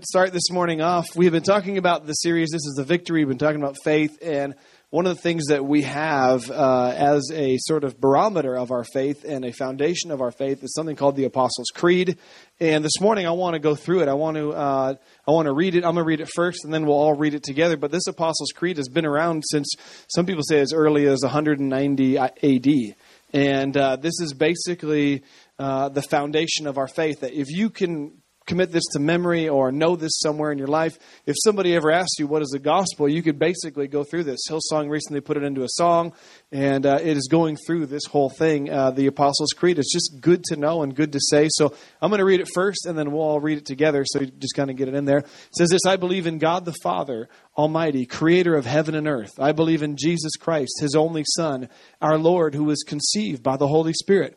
to start this morning off. We've been talking about the series. This is the victory. We've been talking about faith. And one of the things that we have uh, as a sort of barometer of our faith and a foundation of our faith is something called the Apostles' Creed. And this morning I want to go through it. I want to uh, I want to read it. I'm going to read it first, and then we'll all read it together. But this Apostles' Creed has been around since some people say as early as 190 A.D. And uh, this is basically uh, the foundation of our faith. That if you can commit this to memory or know this somewhere in your life. If somebody ever asked you what is the gospel, you could basically go through this. Hillsong recently put it into a song, and uh, it is going through this whole thing, uh, the Apostles' Creed. It's just good to know and good to say. So I'm going to read it first, and then we'll all read it together. So you just kind of get it in there. It says this: I believe in God the Father Almighty, Creator of heaven and earth. I believe in Jesus Christ, His only Son, our Lord, who was conceived by the Holy Spirit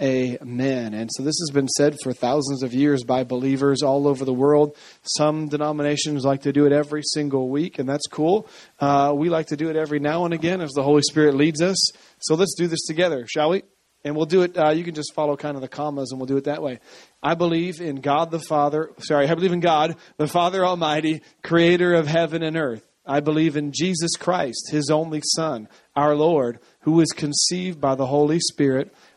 Amen. And so this has been said for thousands of years by believers all over the world. Some denominations like to do it every single week, and that's cool. Uh, we like to do it every now and again as the Holy Spirit leads us. So let's do this together, shall we? And we'll do it, uh, you can just follow kind of the commas and we'll do it that way. I believe in God the Father, sorry, I believe in God, the Father Almighty, creator of heaven and earth. I believe in Jesus Christ, his only Son, our Lord, who was conceived by the Holy Spirit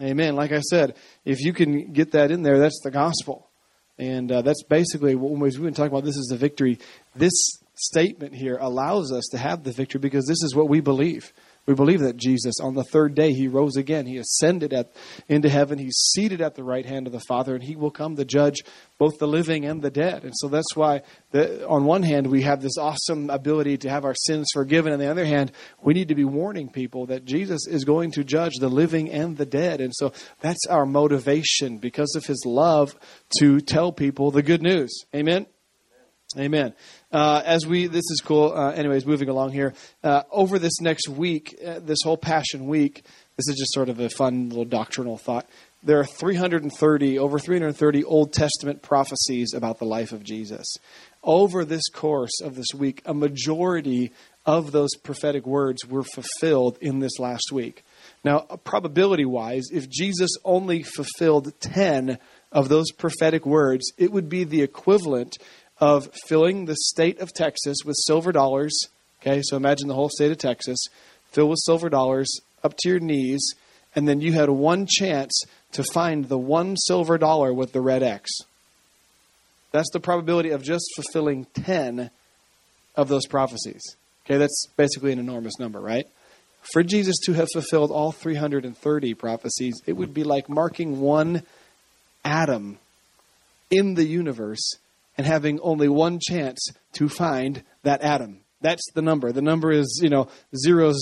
Amen. Like I said, if you can get that in there, that's the gospel. And uh, that's basically what we've been talking about. This is the victory. This statement here allows us to have the victory because this is what we believe. We believe that Jesus, on the third day, he rose again. He ascended at, into heaven. He's seated at the right hand of the Father, and he will come to judge both the living and the dead. And so that's why, the, on one hand, we have this awesome ability to have our sins forgiven. On the other hand, we need to be warning people that Jesus is going to judge the living and the dead. And so that's our motivation because of his love to tell people the good news. Amen? Amen. Uh, as we, this is cool. Uh, anyways, moving along here. Uh, over this next week, uh, this whole Passion Week, this is just sort of a fun little doctrinal thought. There are 330, over 330 Old Testament prophecies about the life of Jesus. Over this course of this week, a majority of those prophetic words were fulfilled in this last week. Now, probability wise, if Jesus only fulfilled 10 of those prophetic words, it would be the equivalent of filling the state of Texas with silver dollars. Okay, so imagine the whole state of Texas filled with silver dollars up to your knees, and then you had one chance to find the one silver dollar with the red X. That's the probability of just fulfilling 10 of those prophecies. Okay, that's basically an enormous number, right? For Jesus to have fulfilled all 330 prophecies, it would be like marking one atom in the universe and having only one chance to find that atom. That's the number. The number is, you know, zeros.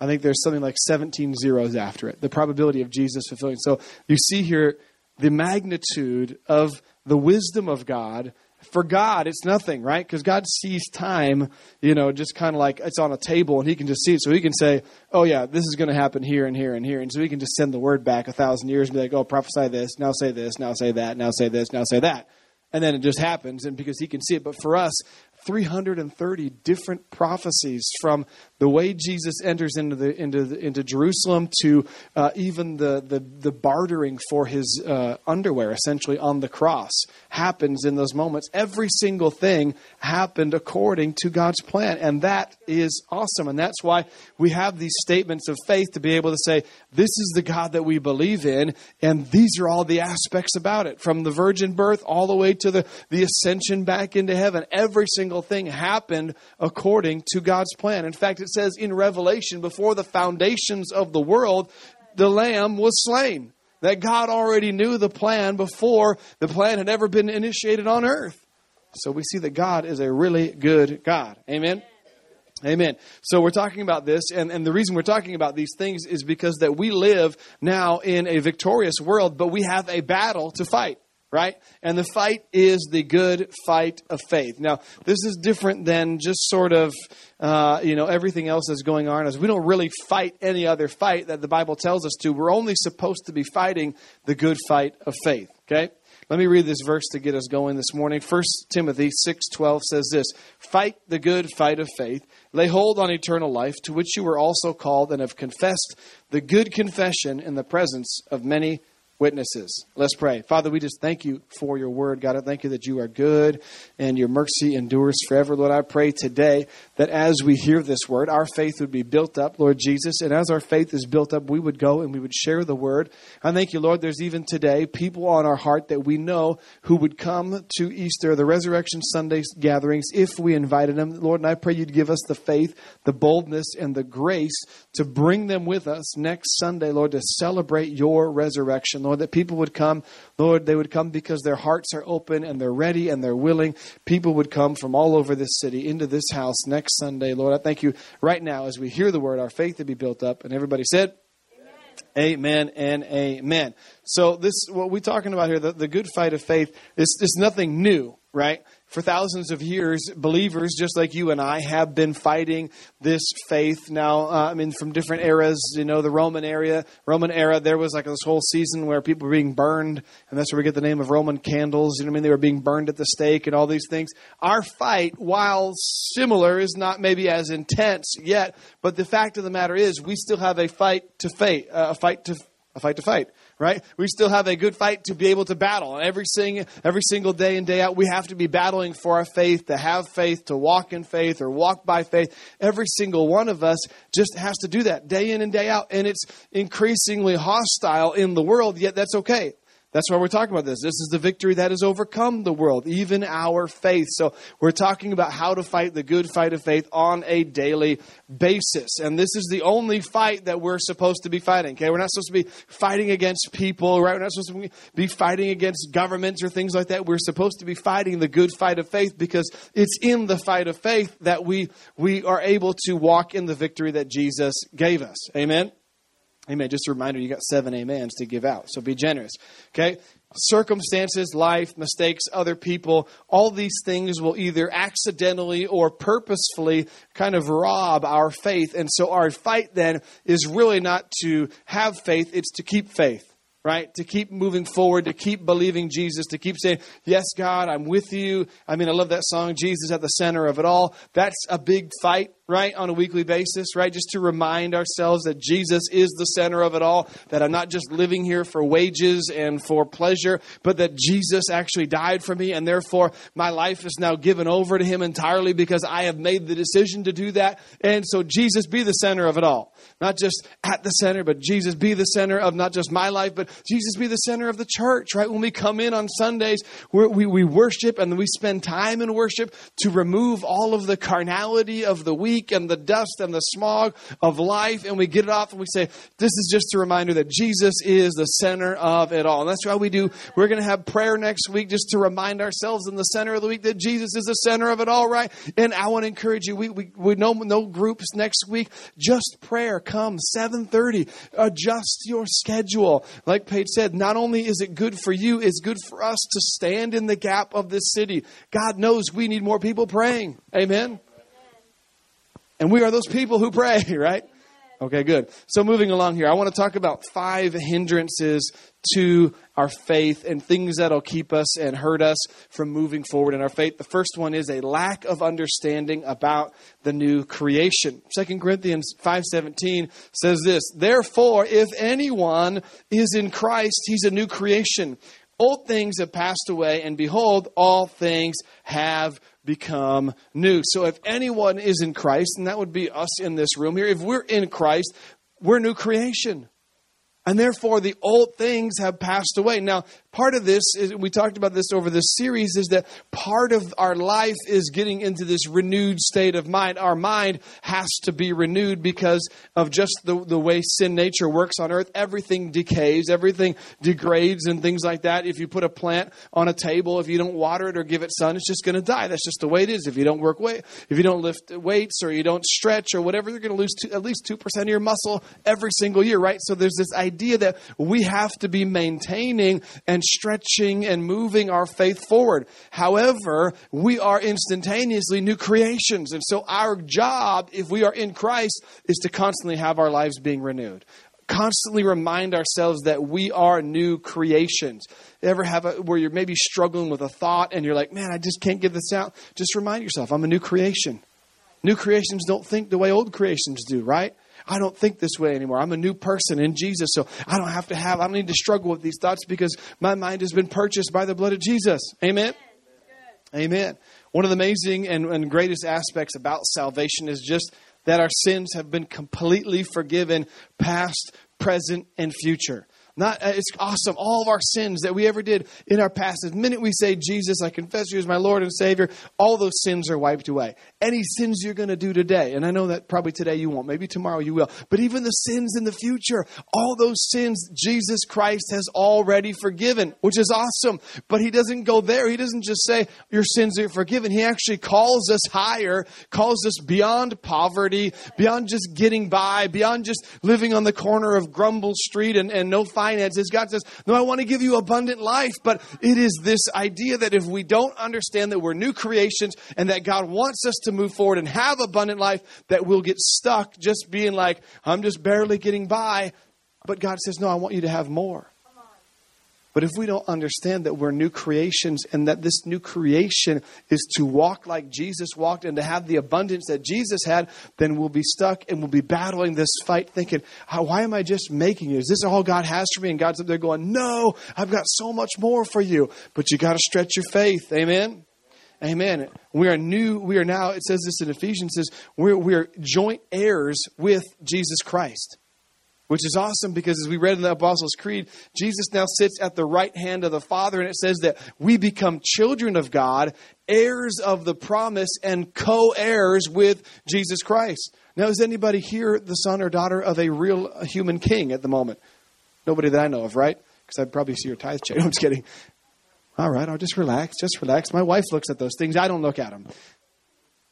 I think there's something like 17 zeros after it. The probability of Jesus fulfilling. So you see here the magnitude of the wisdom of God. For God, it's nothing, right? Because God sees time, you know, just kind of like it's on a table and He can just see it. So He can say, oh, yeah, this is going to happen here and here and here. And so He can just send the word back a thousand years and be like, oh, prophesy this, now say this, now say that, now say this, now say that and then it just happens and because he can see it. But for us 330 different prophecies from the way Jesus enters into the into the, into Jerusalem to uh, even the, the the bartering for his uh, underwear, essentially on the cross, happens in those moments. Every single thing happened according to God's plan, and that is awesome. And that's why we have these statements of faith to be able to say, "This is the God that we believe in," and these are all the aspects about it, from the virgin birth all the way to the the ascension back into heaven. Every single thing happened according to God's plan. In fact it says in Revelation, before the foundations of the world, the Lamb was slain. That God already knew the plan before the plan had ever been initiated on earth. So we see that God is a really good God. Amen. Amen. So we're talking about this, and, and the reason we're talking about these things is because that we live now in a victorious world, but we have a battle to fight right? And the fight is the good fight of faith. Now, this is different than just sort of, uh, you know, everything else that's going on. As we don't really fight any other fight that the Bible tells us to. We're only supposed to be fighting the good fight of faith. Okay. Let me read this verse to get us going this morning. 1 Timothy 6:12 says this, "Fight the good fight of faith, lay hold on eternal life, to which you were also called and have confessed the good confession in the presence of many witnesses. Let's pray. Father, we just thank you for your word. God, I thank you that you are good and your mercy endures forever. Lord, I pray today that as we hear this word, our faith would be built up, Lord Jesus. And as our faith is built up, we would go and we would share the word. I thank you, Lord, there's even today people on our heart that we know who would come to Easter, the Resurrection Sunday gatherings, if we invited them. Lord, and I pray you'd give us the faith, the boldness, and the grace to bring them with us next Sunday, Lord, to celebrate your resurrection. Lord, that people would come. Lord, they would come because their hearts are open and they're ready and they're willing. People would come from all over this city into this house next Sunday. Lord, I thank you right now as we hear the word, our faith to be built up. And everybody said, Amen and amen. So this, what we're talking about here, the, the good fight of faith, is, is nothing new, right? For thousands of years, believers just like you and I have been fighting this faith. Now, uh, I mean, from different eras, you know, the Roman area, Roman era, there was like this whole season where people were being burned, and that's where we get the name of Roman candles. You know I mean? They were being burned at the stake and all these things. Our fight, while similar, is not maybe as intense yet, but the fact of the matter is, we still have a fight to fight, uh, a fight to a fight to fight right? We still have a good fight to be able to battle. Every, sing, every single day and day out, we have to be battling for our faith, to have faith, to walk in faith, or walk by faith. Every single one of us just has to do that day in and day out. And it's increasingly hostile in the world, yet that's okay. That's why we're talking about this. This is the victory that has overcome the world, even our faith. So we're talking about how to fight the good fight of faith on a daily basis. And this is the only fight that we're supposed to be fighting. Okay, we're not supposed to be fighting against people, right? We're not supposed to be fighting against governments or things like that. We're supposed to be fighting the good fight of faith because it's in the fight of faith that we we are able to walk in the victory that Jesus gave us. Amen. Amen. Just a reminder, you got seven amens to give out. So be generous. Okay? Circumstances, life, mistakes, other people, all these things will either accidentally or purposefully kind of rob our faith. And so our fight then is really not to have faith, it's to keep faith right? To keep moving forward, to keep believing Jesus, to keep saying, Yes, God, I'm with you. I mean, I love that song, Jesus at the center of it all. That's a big fight right, on a weekly basis, right? Just to remind ourselves that Jesus is the center of it all, that I'm not just living here for wages and for pleasure, but that Jesus actually died for me, and therefore my life is now given over to Him entirely because I have made the decision to do that. And so, Jesus be the center of it all. Not just at the center, but Jesus be the center of not just my life, but Jesus be the center of the church, right? When we come in on Sundays, we, we worship and we spend time in worship to remove all of the carnality of the week and the dust and the smog of life, and we get it off and we say, This is just a reminder that Jesus is the center of it all. And that's why we do, we're going to have prayer next week just to remind ourselves in the center of the week that Jesus is the center of it all, right? And I want to encourage you, we, we, we no, no groups next week, just prayer. Come 7.30. Adjust your schedule. Like Paige said, not only is it good for you, it's good for us to stand in the gap of this city. God knows we need more people praying. Amen. And we are those people who pray, right? Okay, good. So moving along here, I want to talk about five hindrances to our faith and things that'll keep us and hurt us from moving forward in our faith. The first one is a lack of understanding about the new creation. 2 Corinthians 5:17 says this, "Therefore, if anyone is in Christ, he's a new creation. Old things have passed away, and behold, all things have become new. So if anyone is in Christ, and that would be us in this room here, if we're in Christ, we're new creation. And therefore, the old things have passed away. Now, part of this is we talked about this over this series is that part of our life is getting into this renewed state of mind. Our mind has to be renewed because of just the, the way sin nature works on earth. Everything decays everything degrades and things like that. If you put a plant on a table if you don't water it or give it sun it's just going to die. That's just the way it is. If you don't work weight if you don't lift weights or you don't stretch or whatever you're going to lose two, at least 2% of your muscle every single year right? So there's this idea that we have to be maintaining and stretching and moving our faith forward. However, we are instantaneously new creations. And so our job, if we are in Christ, is to constantly have our lives being renewed constantly remind ourselves that we are new creations. Ever have a, where you're maybe struggling with a thought and you're like, man, I just can't get this out? Just remind yourself, I'm a new creation. New creations don't think the way old creations do, right? I don't think this way anymore. I'm a new person in Jesus, so I don't have to have, I don't need to struggle with these thoughts because my mind has been purchased by the blood of Jesus. Amen? Amen. One of the amazing and, and greatest aspects about salvation is just that our sins have been completely forgiven, past, present, and future. Not, uh, it's awesome. All of our sins that we ever did in our past, the minute we say, Jesus, I confess you as my Lord and Savior, all those sins are wiped away. Any sins you're going to do today, and I know that probably today you won't, maybe tomorrow you will, but even the sins in the future, all those sins Jesus Christ has already forgiven, which is awesome. But He doesn't go there. He doesn't just say, Your sins are forgiven. He actually calls us higher, calls us beyond poverty, beyond just getting by, beyond just living on the corner of Grumble Street and, and no finances. God says, No, I want to give you abundant life. But it is this idea that if we don't understand that we're new creations and that God wants us to move forward and have abundant life, that we'll get stuck just being like, I'm just barely getting by. But God says, No, I want you to have more. But if we don't understand that we're new creations and that this new creation is to walk like Jesus walked and to have the abundance that Jesus had, then we'll be stuck and we'll be battling this fight thinking, why am I just making it? Is this all God has for me? And God's up there going, no, I've got so much more for you. But you got to stretch your faith. Amen. Amen. We are new. We are now, it says this in Ephesians, says we're, we're joint heirs with Jesus Christ which is awesome because as we read in the Apostles' Creed, Jesus now sits at the right hand of the Father, and it says that we become children of God, heirs of the promise, and co heirs with Jesus Christ. Now, is anybody here the son or daughter of a real human king at the moment? Nobody that I know of, right? Because I'd probably see your tithe check. I'm just kidding. All right, I'll just relax, just relax. My wife looks at those things. I don't look at them.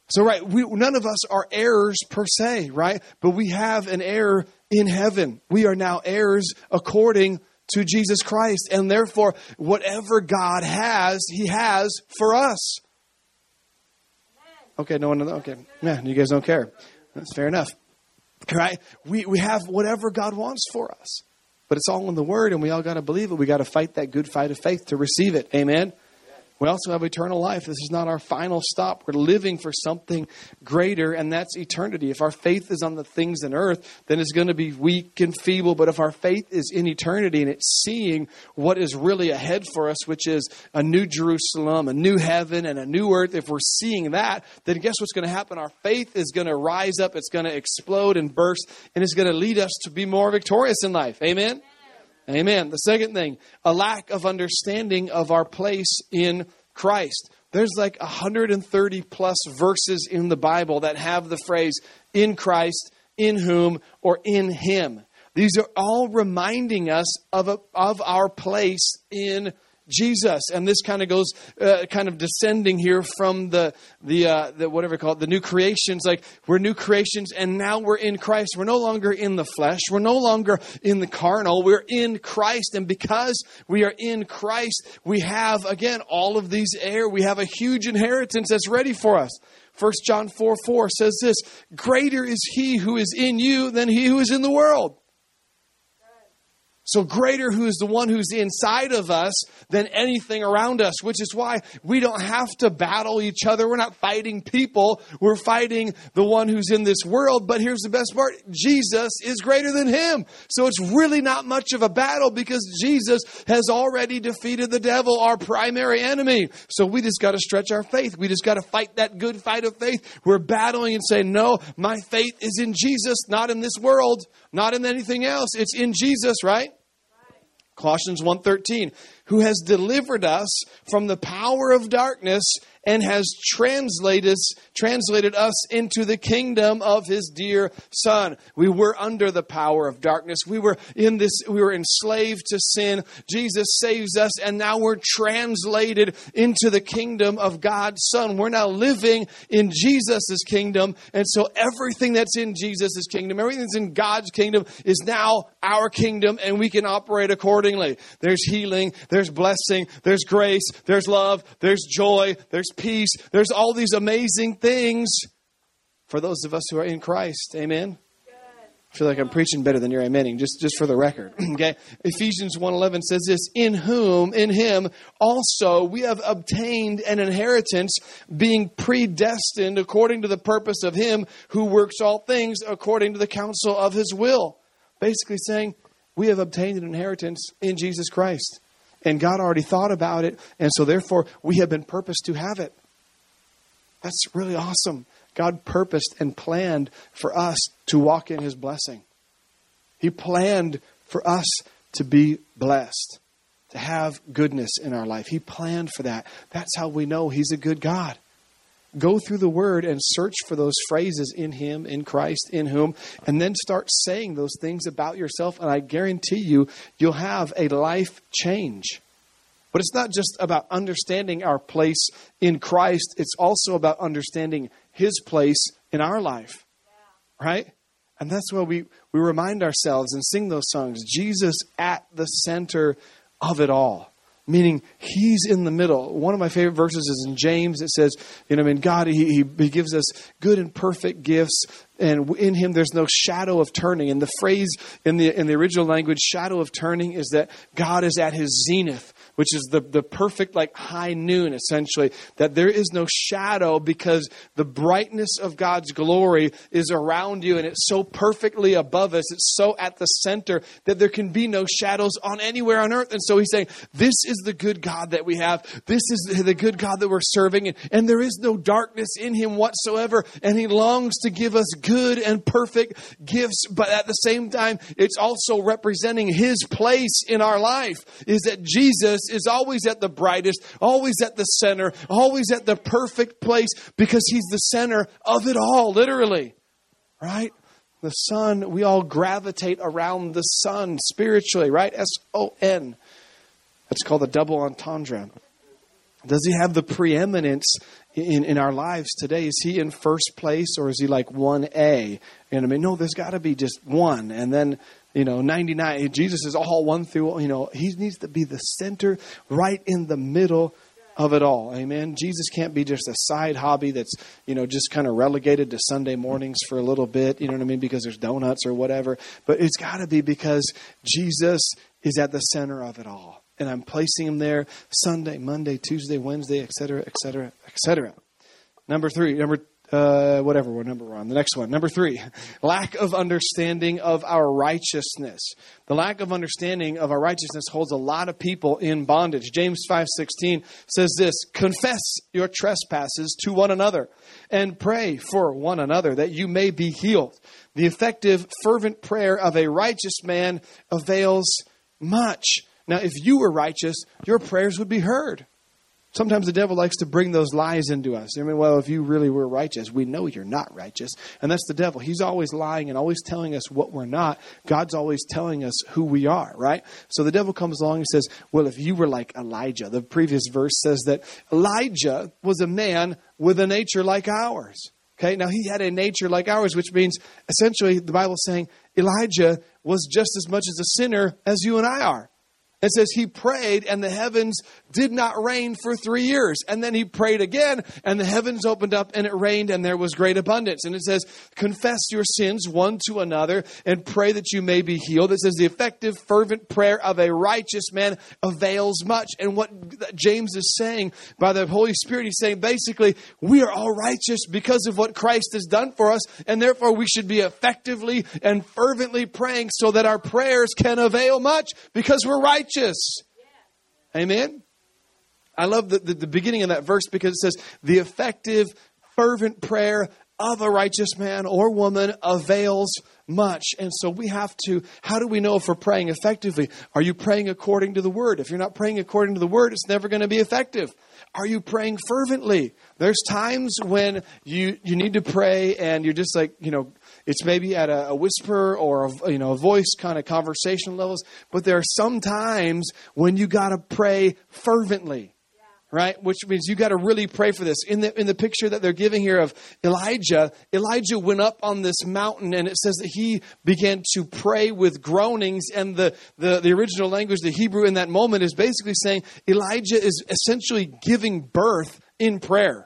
So, right, we, none of us are heirs per se, right? But we have an heir in heaven. We are now heirs according to Jesus Christ. And therefore, whatever God has, He has for us. Okay, no one, okay. Yeah, you guys don't care. That's fair enough. Right? We, we have whatever God wants for us. But it's all in the Word, and we all got to believe it. We got to fight that good fight of faith to receive it. Amen? We also have eternal life. This is not our final stop. We're living for something greater, and that's eternity. If our faith is on the things in earth, then it's going to be weak and feeble. But if our faith is in eternity and it's seeing what is really ahead for us, which is a new Jerusalem, a new heaven, and a new earth, if we're seeing that, then guess what's going to happen? Our faith is going to rise up, it's going to explode and burst, and it's going to lead us to be more victorious in life. Amen? Amen. The second thing, a lack of understanding of our place in Christ. There's like 130 plus verses in the Bible that have the phrase in Christ, in whom, or in him. These are all reminding us of, a, of our place in Jesus. And this kind of goes, uh, kind of descending here from the, the, uh, the, whatever called the new creations. Like we're new creations and now we're in Christ. We're no longer in the flesh. We're no longer in the carnal. We're in Christ. And because we are in Christ, we have, again, all of these air. We have a huge inheritance that's ready for us. 1 John 4 4 says this Greater is he who is in you than he who is in the world. So greater who is the one who's inside of us than anything around us, which is why we don't have to battle each other. We're not fighting people. We're fighting the one who's in this world. But here's the best part. Jesus is greater than him. So it's really not much of a battle because Jesus has already defeated the devil, our primary enemy. So we just got to stretch our faith. We just got to fight that good fight of faith. We're battling and saying, no, my faith is in Jesus, not in this world, not in anything else. It's in Jesus, right? Colossians 1:13 who has delivered us from the power of darkness and has translated, translated us into the kingdom of his dear son. We were under the power of darkness. We were in this, we were enslaved to sin. Jesus saves us and now we're translated into the kingdom of God's son. We're now living in Jesus' kingdom. And so everything that's in Jesus' kingdom, everything that's in God's kingdom is now our kingdom and we can operate accordingly. There's healing, there's blessing, there's grace, there's love, there's joy, there's peace, there's all these amazing things for those of us who are in Christ. Amen. I feel like I'm preaching better than you're amening, just, just for the record. okay. Ephesians 1.11 says this, In whom, in him, also we have obtained an inheritance, being predestined according to the purpose of him who works all things according to the counsel of his will. Basically saying, we have obtained an inheritance in Jesus Christ and God already thought about it, and so therefore we have been purposed to have it. That's really awesome. God purposed and planned for us to walk in His blessing. He planned for us to be blessed, to have goodness in our life. He planned for that. That's how we know He's a good God. Go through the Word and search for those phrases in Him, in Christ, in whom, and then start saying those things about yourself, and I guarantee you, you'll have a life change. But it's not just about understanding our place in Christ, it's also about understanding His place in our life. Right? And that's why we, we remind ourselves and sing those songs Jesus at the center of it all meaning he's in the middle. One of my favorite verses is in James. It says, you know, I mean, God, he, he gives us good and perfect gifts, and in him there's no shadow of turning. And the phrase in the, in the original language, shadow of turning, is that God is at his zenith which is the, the perfect like high noon essentially that there is no shadow because the brightness of god's glory is around you and it's so perfectly above us. It's so at the center that there can be no shadows on anywhere on earth. And so he's saying this is the good god that we have. This is the good god that we're serving. And, and there is no darkness in him whatsoever. And he longs to give us good and perfect gifts. But at the same time it's also representing his place in our life is that jesus is always at the brightest, always at the center, always at the perfect place because He's the center of it all, literally. Right? The sun, we all gravitate around the sun spiritually, right? S O N. That's called the double entendre. Does he have the preeminence in, in our lives today? Is he in first place or is he like 1A? And I mean, no, there's got to be just one. And then you know, 99. Jesus is all one through, you know, he needs to be the center, right in the middle of it all. Amen. Jesus can't be just a side hobby that's, you know, just kind of relegated to Sunday mornings for a little bit, you know what I mean, because there's donuts or whatever. But it's got to be because Jesus is at the center of it all. And I'm placing him there Sunday, Monday, Tuesday, Wednesday, etc., etc., etc. Number three, number uh, whatever what number we're on. The next one, number three, lack of understanding of our righteousness. The lack of understanding of our righteousness holds a lot of people in bondage. James five sixteen says this: "Confess your trespasses to one another, and pray for one another that you may be healed." The effective, fervent prayer of a righteous man avails much. Now, if you were righteous, your prayers would be heard. Sometimes the devil likes to bring those lies into us. I mean, well, if you really were righteous, we know you're not righteous. And that's the devil. He's always lying and always telling us what we're not. God's always telling us who we are, right? So the devil comes along and says, well, if you were like Elijah, the previous verse says that Elijah was a man with a nature like ours. Okay, now he had a nature like ours, which means essentially the Bible's saying Elijah was just as much as a sinner as you and I are. It says he prayed and the heavens did not rain for three years. And then he prayed again and the heavens opened up and it rained and there was great abundance. And it says, confess your sins one to another and pray that you may be healed. It says the effective, fervent prayer of a righteous man avails much. And what James is saying by the Holy Spirit, he's saying basically, we are all righteous because of what Christ has done for us. And therefore we should be effectively and fervently praying so that our prayers can avail much because we're righteous. Amen. I love the, the, the, beginning of that verse because it says, the effective, fervent prayer of a righteous man or woman avails much. And so we have to, how do we know if we're praying effectively? Are you praying according to the word? If you're not praying according to the word, it's never going to be effective. Are you praying fervently? There's times when you, you need to pray and you're just like, you know, it's maybe at a, a whisper or a, you know a voice kind of conversation levels. But there are some times when you got to pray fervently right? Which means you got to really pray for this. In the in the picture that they're giving here of Elijah, Elijah went up on this mountain, and it says that he began to pray with groanings. And the the, the original language, the Hebrew in that moment, is basically saying Elijah is essentially giving birth in prayer.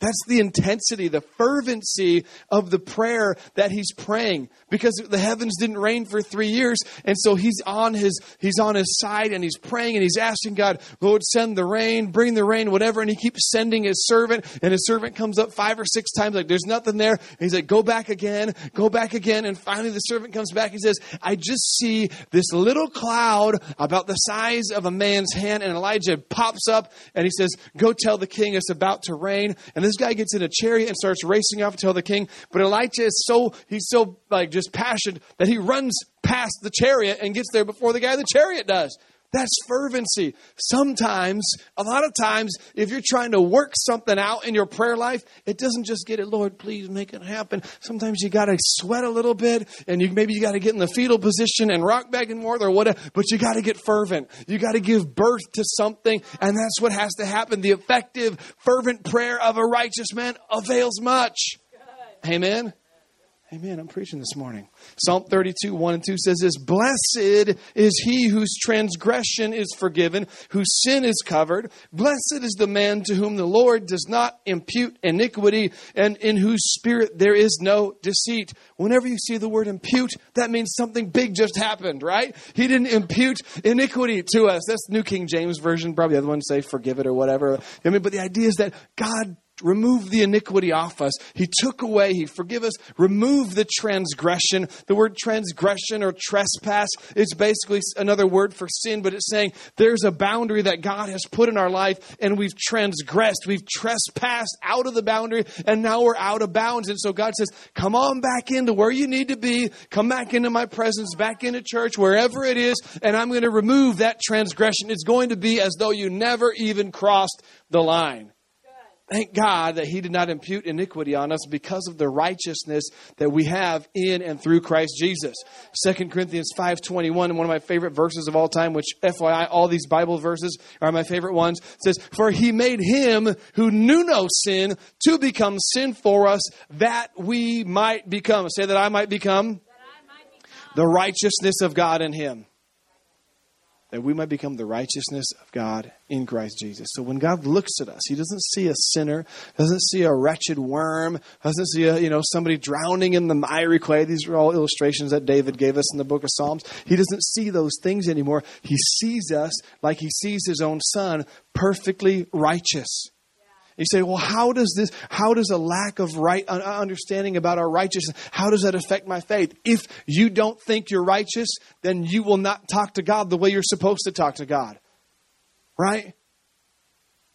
That's the intensity, the fervency of the prayer that he's praying because the heavens didn't rain for three years. And so he's on his, he's on his side and he's praying and he's asking God, Lord, send the rain, bring the rain, whatever. And he keeps sending his servant and his servant comes up five or six times like there's nothing there. And he's like, go back again, go back again. And finally the servant comes back. He says, I just see this little cloud about the size of a man's hand. And Elijah pops up and he says, go tell the king it's about to rain. And this guy gets in a chariot and starts racing off to tell the king. But Elijah is so, he's so like just passionate that he runs past the chariot and gets there before the guy in the chariot does. That's fervency. Sometimes, a lot of times, if you're trying to work something out in your prayer life, it doesn't just get it, Lord, please make it happen. Sometimes you got to sweat a little bit and you maybe you got to get in the fetal position and rock back and forth or whatever, but you got to get fervent. You got to give birth to something and that's what has to happen. The effective, fervent prayer of a righteous man avails much. Amen. Amen. I'm preaching this morning. Psalm 32, 1 and 2 says this Blessed is he whose transgression is forgiven, whose sin is covered. Blessed is the man to whom the Lord does not impute iniquity, and in whose spirit there is no deceit. Whenever you see the word impute, that means something big just happened, right? He didn't impute iniquity to us. That's New King James Version. Probably the other ones say forgive it or whatever. I mean, but the idea is that God remove the iniquity off us. He took away, He forgive us, remove the transgression. The word transgression or trespass is basically another word for sin, but it's saying there's a boundary that God has put in our life and we've transgressed. We've trespassed out of the boundary and now we're out of bounds. And so God says, come on back into where you need to be. Come back into my presence, back into church, wherever it is, and I'm going to remove that transgression. It's going to be as though you never even crossed the line. Thank God that He did not impute iniquity on us because of the righteousness that we have in and through Christ Jesus. 2 Corinthians 5.21, one of my favorite verses of all time, which FYI, all these Bible verses are my favorite ones, says, For He made Him who knew no sin to become sin for us that we might become. Say that I might become, I might become. the righteousness of God in Him that we might become the righteousness of God in Christ Jesus. So when God looks at us, He doesn't see a sinner, doesn't see a wretched worm, doesn't see a, you know somebody drowning in the miry clay. These are all illustrations that David gave us in the book of Psalms. He doesn't see those things anymore. He sees us like He sees His own Son, perfectly righteous. You say, well, how does this, how does a lack of right understanding about our righteousness, how does that affect my faith? If you don't think you're righteous, then you will not talk to God the way you're supposed to talk to God. Right?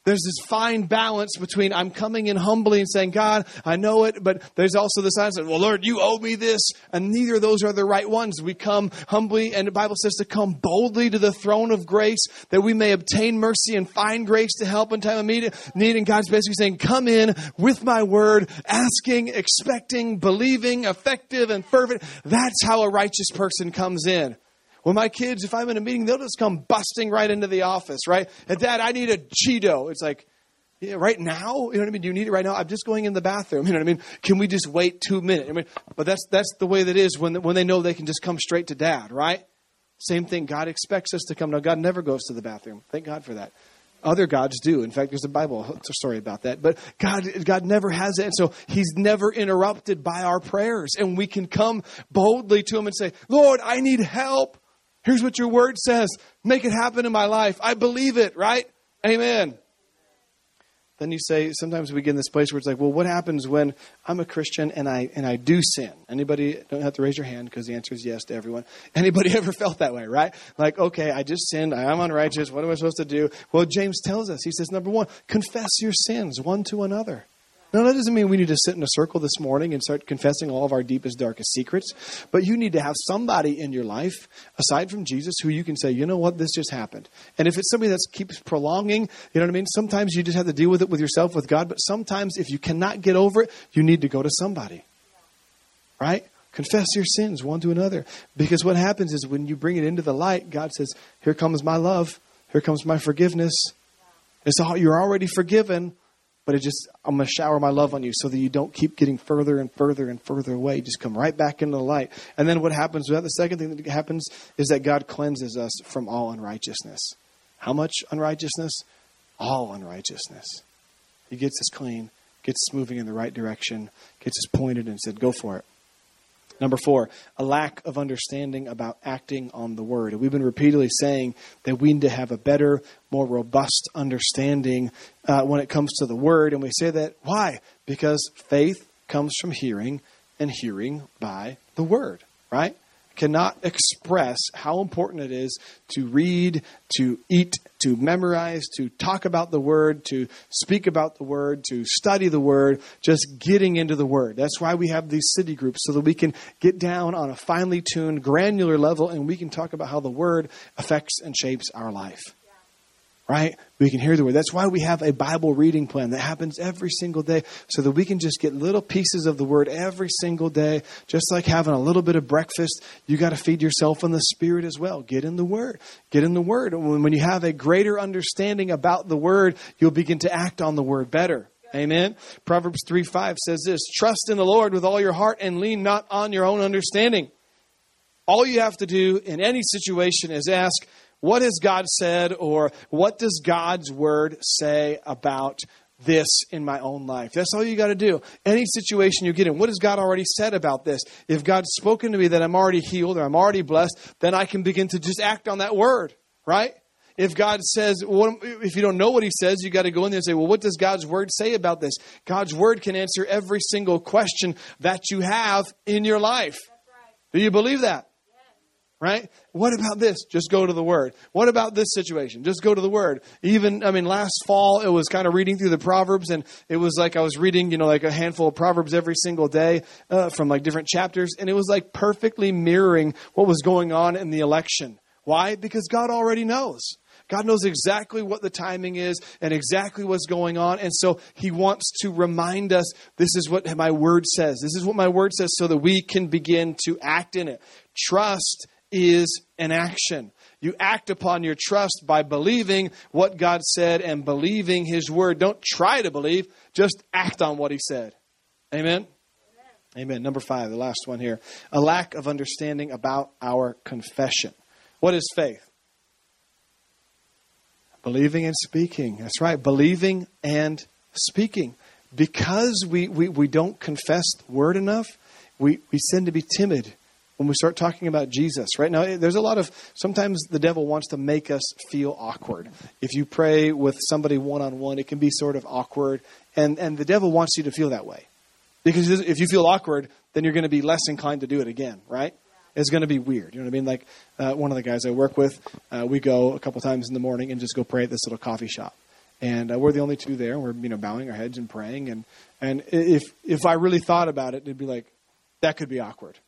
There's this fine balance between I'm coming in humbly and saying, God, I know it, but there's also the side of, well, Lord, you owe me this. And neither of those are the right ones. We come humbly, and the Bible says to come boldly to the throne of grace that we may obtain mercy and find grace to help in time of need. And God's basically saying, come in with my word, asking, expecting, believing, effective, and fervent. That's how a righteous person comes in. Well, my kids, if I'm in a meeting, they'll just come busting right into the office, right? And dad, I need a Cheeto. It's like, yeah, right now? You know what I mean? Do you need it right now? I'm just going in the bathroom. You know what I mean? Can we just wait two minutes? I mean, but that's that's the way that is when when they know they can just come straight to dad, right? Same thing. God expects us to come. Now, God never goes to the bathroom. Thank God for that. Other gods do. In fact, there's a Bible story about that. But God, God never has it. And so He's never interrupted by our prayers. And we can come boldly to Him and say, Lord, I need help. Here's what your word says. Make it happen in my life. I believe it, right? Amen. Then you say sometimes we get in this place where it's like, well, what happens when I'm a Christian and I and I do sin? Anybody don't have to raise your hand because the answer is yes to everyone. Anybody ever felt that way, right? Like, okay, I just sinned, I am unrighteous. What am I supposed to do? Well, James tells us. He says, number one, confess your sins one to another. Now, that doesn't mean we need to sit in a circle this morning and start confessing all of our deepest, darkest secrets, but you need to have somebody in your life, aside from Jesus, who you can say, you know what, this just happened. And if it's somebody that keeps prolonging, you know what I mean? Sometimes you just have to deal with it with yourself, with God, but sometimes if you cannot get over it, you need to go to somebody. Right? Confess your sins one to another. Because what happens is when you bring it into the light, God says, Here comes my love. Here comes my forgiveness. It's all you're already forgiven but it just I'm going to shower my love on you so that you don't keep getting further and further and further away. Just come right back into the light. And then what happens with that? The second thing that happens is that God cleanses us from all unrighteousness. How much unrighteousness? All unrighteousness. He gets us clean, gets us moving in the right direction, gets us pointed and said, "Go for it." Number four, a lack of understanding about acting on the word. We've been repeatedly saying that we need to have a better, more robust understanding uh, when it comes to the word. And we say that why? Because faith comes from hearing, and hearing by the word, right? Cannot express how important it is to read, to eat, to memorize, to talk about the Word, to speak about the Word, to study the Word, just getting into the Word. That's why we have these city groups, so that we can get down on a finely tuned, granular level and we can talk about how the Word affects and shapes our life right? We can hear the word. That's why we have a Bible reading plan that happens every single day so that we can just get little pieces of the word every single day. Just like having a little bit of breakfast, you got to feed yourself on the Spirit as well. Get in the word. Get in the word. When you have a greater understanding about the word, you'll begin to act on the word better. Amen. Proverbs 3 5 says this Trust in the Lord with all your heart and lean not on your own understanding. All you have to do in any situation is ask, what has God said, or what does God's word say about this in my own life? That's all you got to do. Any situation you get in, what has God already said about this? If God's spoken to me that I'm already healed or I'm already blessed, then I can begin to just act on that word, right? If God says, if you don't know what He says, you got to go in there and say, well, what does God's Word say about this? God's Word can answer every single question that you have in your life. Right. Do you believe that? Right? What about this? Just go to the Word. What about this situation? Just go to the Word. Even, I mean, last fall it was kind of reading through the Proverbs, and it was like I was reading, you know, like a handful of Proverbs every single day uh, from like different chapters, and it was like perfectly mirroring what was going on in the election. Why? Because God already knows. God knows exactly what the timing is and exactly what's going on. And so he wants to remind us this is what my word says. This is what my word says so that we can begin to act in it. Trust is an action. You act upon your trust by believing what God said and believing His word. Don't try to believe, just act on what He said. Amen? Amen? Amen. Number five, the last one here. A lack of understanding about our confession. What is faith? Believing and speaking. That's right. Believing and speaking. Because we, we, we don't confess the word enough, we, we tend to be timid when we start talking about Jesus. Right now, there's a lot of sometimes the devil wants to make us feel awkward. If you pray with somebody one on one, it can be sort of awkward, and and the devil wants you to feel that way because if you feel awkward, then you're going to be less inclined to do it again. Right? It's going to be weird. You know what I mean? Like uh, one of the guys I work with, uh, we go a couple times in the morning and just go pray at this little coffee shop and uh, we're the only two there. We're you know bowing our heads and praying, and and if if I really thought about it, it'd be like that could be awkward.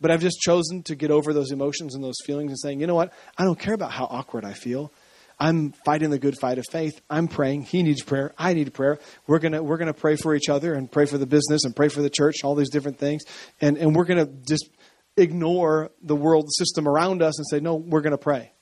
But I've just chosen to get over those emotions and those feelings and saying, you know what? I don't care about how awkward I feel. I'm fighting the good fight of faith. I'm praying. He needs prayer. I need prayer. We're gonna we're gonna pray for each other and pray for the business and pray for the church, all these different things. And and we're gonna just ignore the world system around us and say, no, we're gonna pray.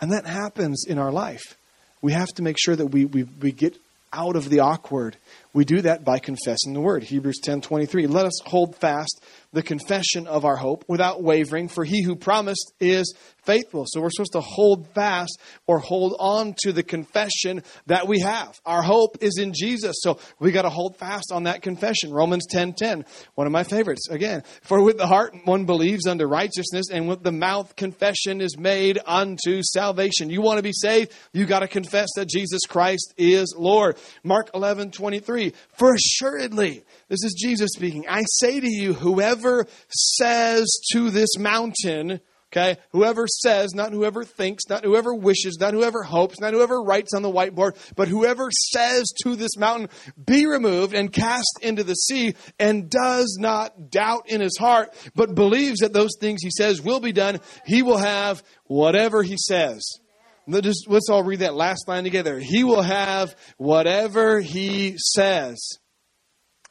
And that happens in our life. We have to make sure that we, we, we get out of the awkward We do that by confessing the word. Hebrews 10:23. Let us hold fast the confession of our hope without wavering, for he who promised is faithful. So we're supposed to hold fast or hold on to the confession that we have. Our hope is in Jesus. So we got to hold fast on that confession. Romans 10:10, one of my favorites. Again, for with the heart one believes unto righteousness and with the mouth confession is made unto salvation. You want to be saved, you got to confess that Jesus Christ is Lord. Mark 11:23, for assuredly this is Jesus speaking. I say to you, whoever says to this mountain, okay, whoever says, not whoever thinks, not whoever wishes, not whoever hopes, not whoever writes on the whiteboard, but whoever says to this mountain, be removed and cast into the sea, and does not doubt in his heart, but believes that those things he says will be done, he will have whatever he says. Let's, let's all read that last line together. He will have whatever he says.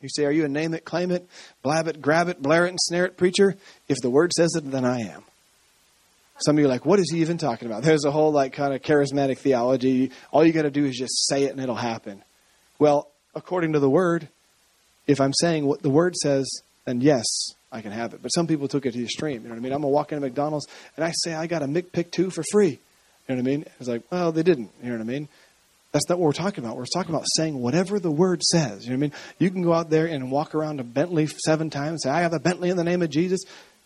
You say, Are you a name it, claim it, blab it, grab it, blare it, and snare it preacher? If the word says it, then I am. Some of you are like, What is he even talking about? There's a whole like kind of charismatic theology. All you got to do is just say it and it'll happen. Well, according to the word, if I'm saying what the word says, then yes, I can have it. But some people took it to the extreme. You know what I mean? I'm gonna walk into McDonald's and I say I got a McPick two for free. You know what I mean? It's like, well, they didn't. You know what I mean? That's not what we're talking about. We're talking about saying whatever the word says. You know what I mean? You can go out there and walk around a Bentley seven times and say, I have a Bentley in the name of Jesus.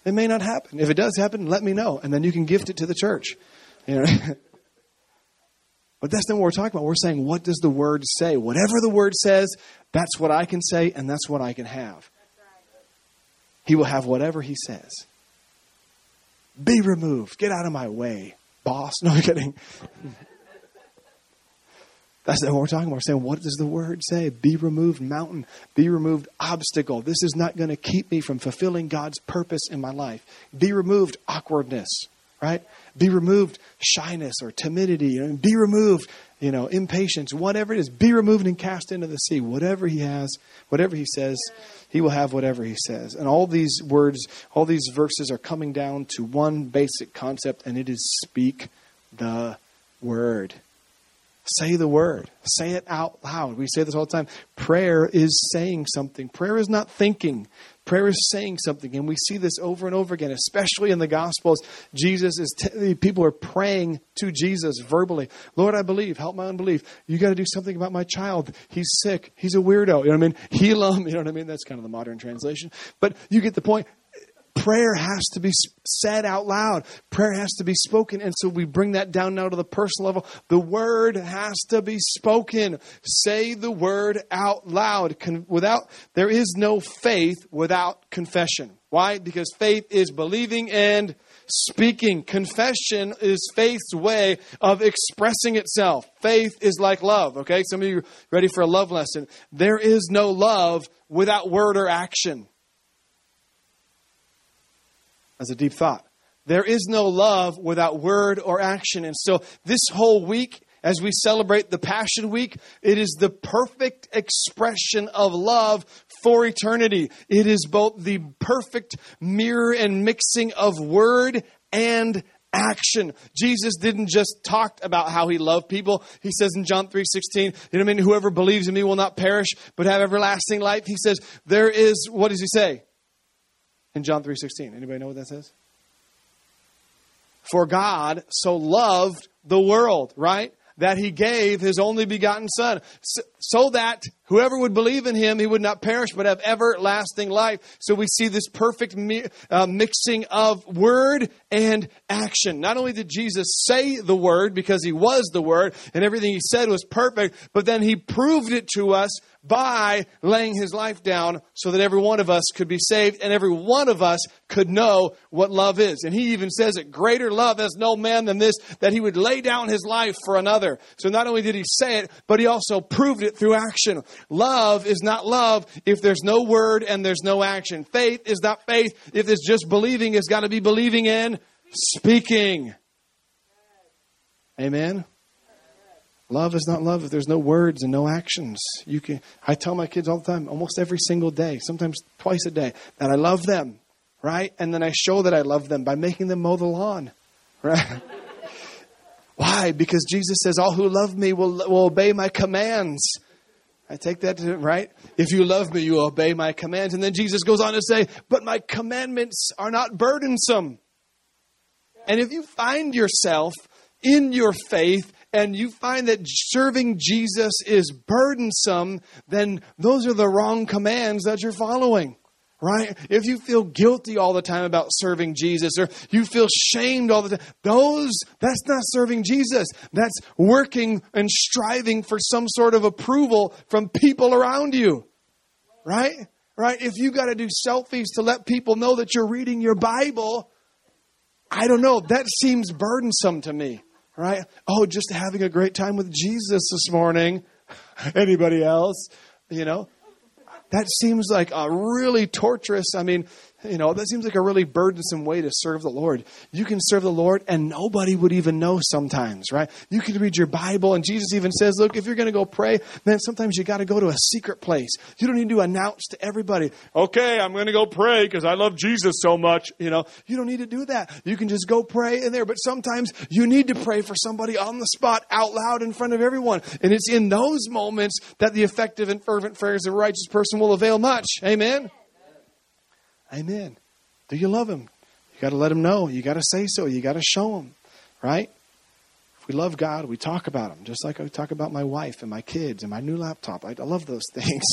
It may not happen. If it does happen, let me know. And then you can gift it to the church. You know? but that's not what we're talking about. We're saying, what does the word say? Whatever the word says, that's what I can say and that's what I can have. He will have whatever he says. Be removed. Get out of my way, boss. No, I'm kidding. That's what we're talking about. We're saying, what does the word say? Be removed mountain, be removed obstacle. This is not going to keep me from fulfilling God's purpose in my life. Be removed awkwardness, right? Be removed shyness or timidity. Be removed, you know, impatience, whatever it is. Be removed and cast into the sea. Whatever he has, whatever he says, he will have whatever he says. And all these words, all these verses are coming down to one basic concept, and it is speak the word. Say the word. Say it out loud. We say this all the time. Prayer is saying something. Prayer is not thinking. Prayer is saying something. And we see this over and over again, especially in the Gospels. Jesus is, t- people are praying to Jesus verbally. Lord, I believe. Help my unbelief. You got to do something about my child. He's sick. He's a weirdo. You know what I mean? Heal him. You know what I mean? That's kind of the modern translation. But you get the point prayer has to be said out loud. Prayer has to be spoken. And so we bring that down now to the personal level. The word has to be spoken. Say the word out loud. Con- without, there is no faith without confession. Why? Because faith is believing and speaking. Confession is faith's way of expressing itself. Faith is like love, okay? Some of you ready for a love lesson. There is no love without word or action. That's a deep thought. There is no love without word or action. And so this whole week, as we celebrate the Passion Week, it is the perfect expression of love for eternity. It is both the perfect mirror and mixing of word and action. Jesus didn't just talk about how he loved people. He says in John 3:16, you know what I mean, whoever believes in me will not perish but have everlasting life. He says there is what does he say? In John 3:16. Anybody know what that says? For God so loved the world, right? That he gave his only begotten son so, that Whoever would believe in him, he would not perish but have everlasting life. So we see this perfect mi- uh, mixing of word and action. Not only did Jesus say the word because he was the word and everything he said was perfect, but then he proved it to us by laying his life down so that every one of us could be saved and every one of us could know what love is. And he even says it, greater love has no man than this, that he would lay down his life for another. So not only did he say it, but he also proved it through action. Love is not love if there's no word and there's no action. Faith is not faith if it's just believing. It's got to be believing in speaking. Amen. Love is not love if there's no words and no actions. You can I tell my kids all the time, almost every single day, sometimes twice a day, that I love them, right? And then I show that I love them by making them mow the lawn. Right? Why? Because Jesus says, All who love me will, will obey my commands. I take that to, right? If you love me, you obey my commands. And then Jesus goes on to say, but my commandments are not burdensome. And if you find yourself in your faith and you find that serving Jesus is burdensome, then those are the wrong commands that you're following right? If you feel guilty all the time about serving Jesus or you feel shamed all the time, those, that's not serving Jesus. That's working and striving for some sort of approval from people around you, right? Right? If you got to do selfies to let people know that you're reading your Bible, I don't know. That seems burdensome to me, right? Oh, just having a great time with Jesus this morning. Anybody else? You know, that seems like a really torturous, I mean, you know, that seems like a really burdensome way to serve the Lord. You can serve the Lord and nobody would even know sometimes, right? You can read your Bible and Jesus even says, look, if you're going to go pray, then sometimes you got to go to a secret place. You don't need to announce to everybody, okay, I'm going to go pray because I love Jesus so much. You know, you don't need to do that. You can just go pray in there. But sometimes you need to pray for somebody on the spot out loud in front of everyone. And it's in those moments that the effective and fervent prayers of a righteous person will avail much. Amen. Amen. Do you love him? You got to let him know. You got to say so. You got to show him, right? If we love God, we talk about him, just like I talk about my wife and my kids and my new laptop. I, I love those things.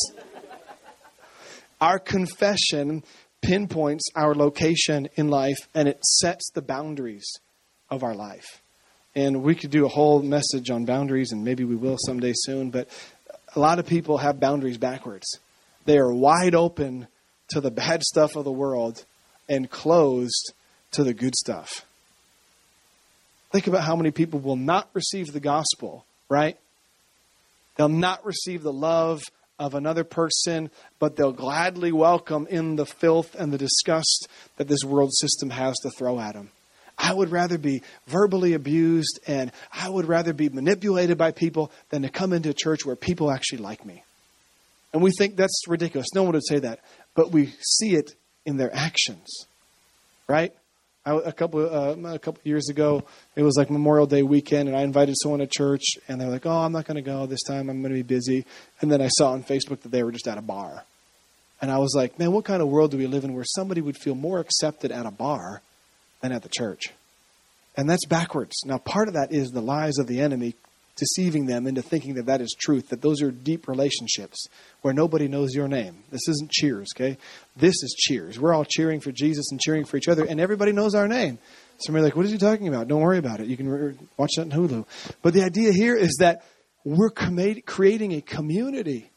our confession pinpoints our location in life and it sets the boundaries of our life. And we could do a whole message on boundaries, and maybe we will someday soon, but a lot of people have boundaries backwards. They are wide open to the bad stuff of the world and closed to the good stuff. Think about how many people will not receive the gospel, right? They'll not receive the love of another person, but they'll gladly welcome in the filth and the disgust that this world system has to throw at them. I would rather be verbally abused and I would rather be manipulated by people than to come into a church where people actually like me. And we think that's ridiculous. No one would say that but we see it in their actions, right? I, a couple uh, a couple years ago, it was like Memorial Day weekend, and I invited someone to church, and they're like, "Oh, I'm not going to go this time. I'm going to be busy." And then I saw on Facebook that they were just at a bar, and I was like, "Man, what kind of world do we live in where somebody would feel more accepted at a bar than at the church?" And that's backwards. Now, part of that is the lies of the enemy deceiving them into thinking that that is truth, that those are deep relationships where nobody knows your name. This isn't cheers, okay? This is cheers. We're all cheering for Jesus and cheering for each other, and everybody knows our name. Somebody like, what is he talking about? Don't worry about it. You can re- watch that in Hulu. But the idea here is that we're com- creating a community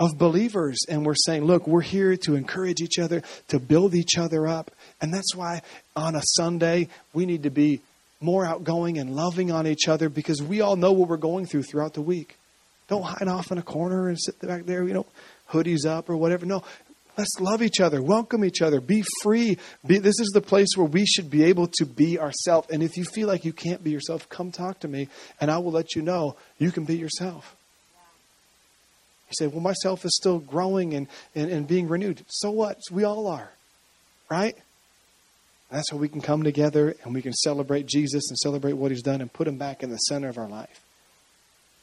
of believers, and we're saying, look, we're here to encourage each other, to build each other up. And that's why on a Sunday, we need to be more outgoing and loving on each other because we all know what we're going through throughout the week. Don't hide off in a corner and sit back there, you know, hoodies up or whatever. No, let's love each other, welcome each other, be free. Be, this is the place where we should be able to be ourselves. And if you feel like you can't be yourself, come talk to me and I will let you know you can be yourself. You say, well, myself is still growing and, and, and being renewed. So what? We all are, right? That's how we can come together and we can celebrate Jesus and celebrate what he's done and put him back in the center of our life.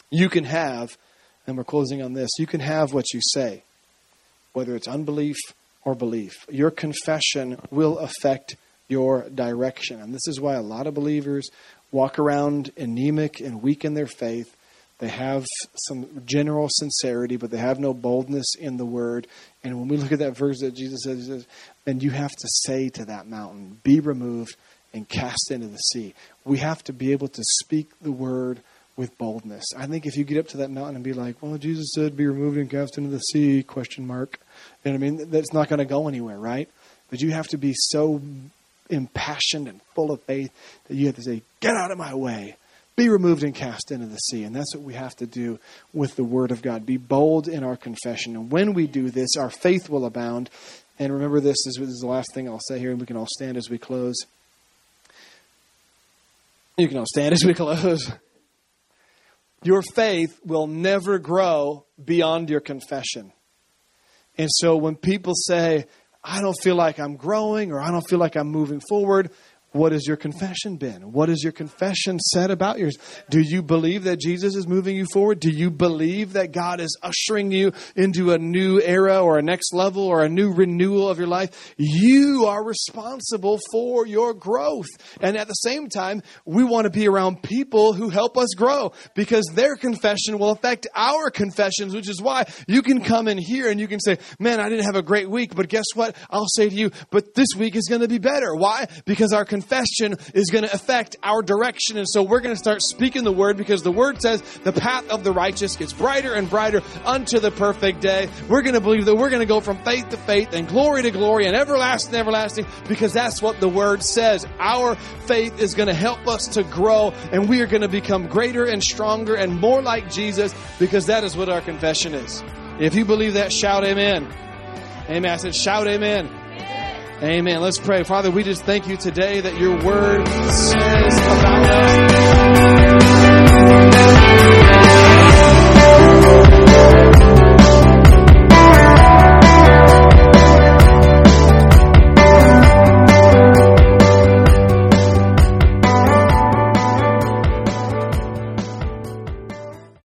You can have, and we're closing on this, you can have what you say, whether it's unbelief or belief. Your confession will affect your direction. And this is why a lot of believers walk around anemic and weak in their faith. They have some general sincerity, but they have no boldness in the word. And when we look at that verse that Jesus says, he says, then you have to say to that mountain, be removed and cast into the sea. We have to be able to speak the word with boldness. I think if you get up to that mountain and be like, well, Jesus said, be removed and cast into the sea, question mark. You know what I mean? That's not going to go anywhere, right? But you have to be so impassioned and full of faith that you have to say, get out of my way be removed and cast into the sea. And that's what we have to do with the Word of God. Be bold in our confession. And when we do this, our faith will abound. And remember this, this is the last thing I'll say here, and we can all stand as we close. You can all stand as we close. Your faith will never grow beyond your confession. And so when people say, I don't feel like I'm growing or I don't feel like I'm moving forward, What has your confession been? What has your confession said about yours? Do you believe that Jesus is moving you forward? Do you believe that God is ushering you into a new era or a next level or a new renewal of your life? You are responsible for your growth. And at the same time, we want to be around people who help us grow because their confession will affect our confessions, which is why you can come in here and you can say, man, I didn't have a great week, but guess what? I'll say to you, but this week is going to be better. Why? Because our confession is going to affect our direction. And so we're going to start speaking the word because the word says the path of the righteous gets brighter and brighter unto the perfect day. We're going to believe that we're going to go from faith to faith and glory to glory and everlasting, everlasting because that's what the word says. Our faith is going to help us to grow and we are going to become greater and stronger and more like Jesus because that is what our confession is. If you believe that, shout amen. Amen. I said, shout amen. Amen. Let's pray. Father, we just thank you today that your word says about us.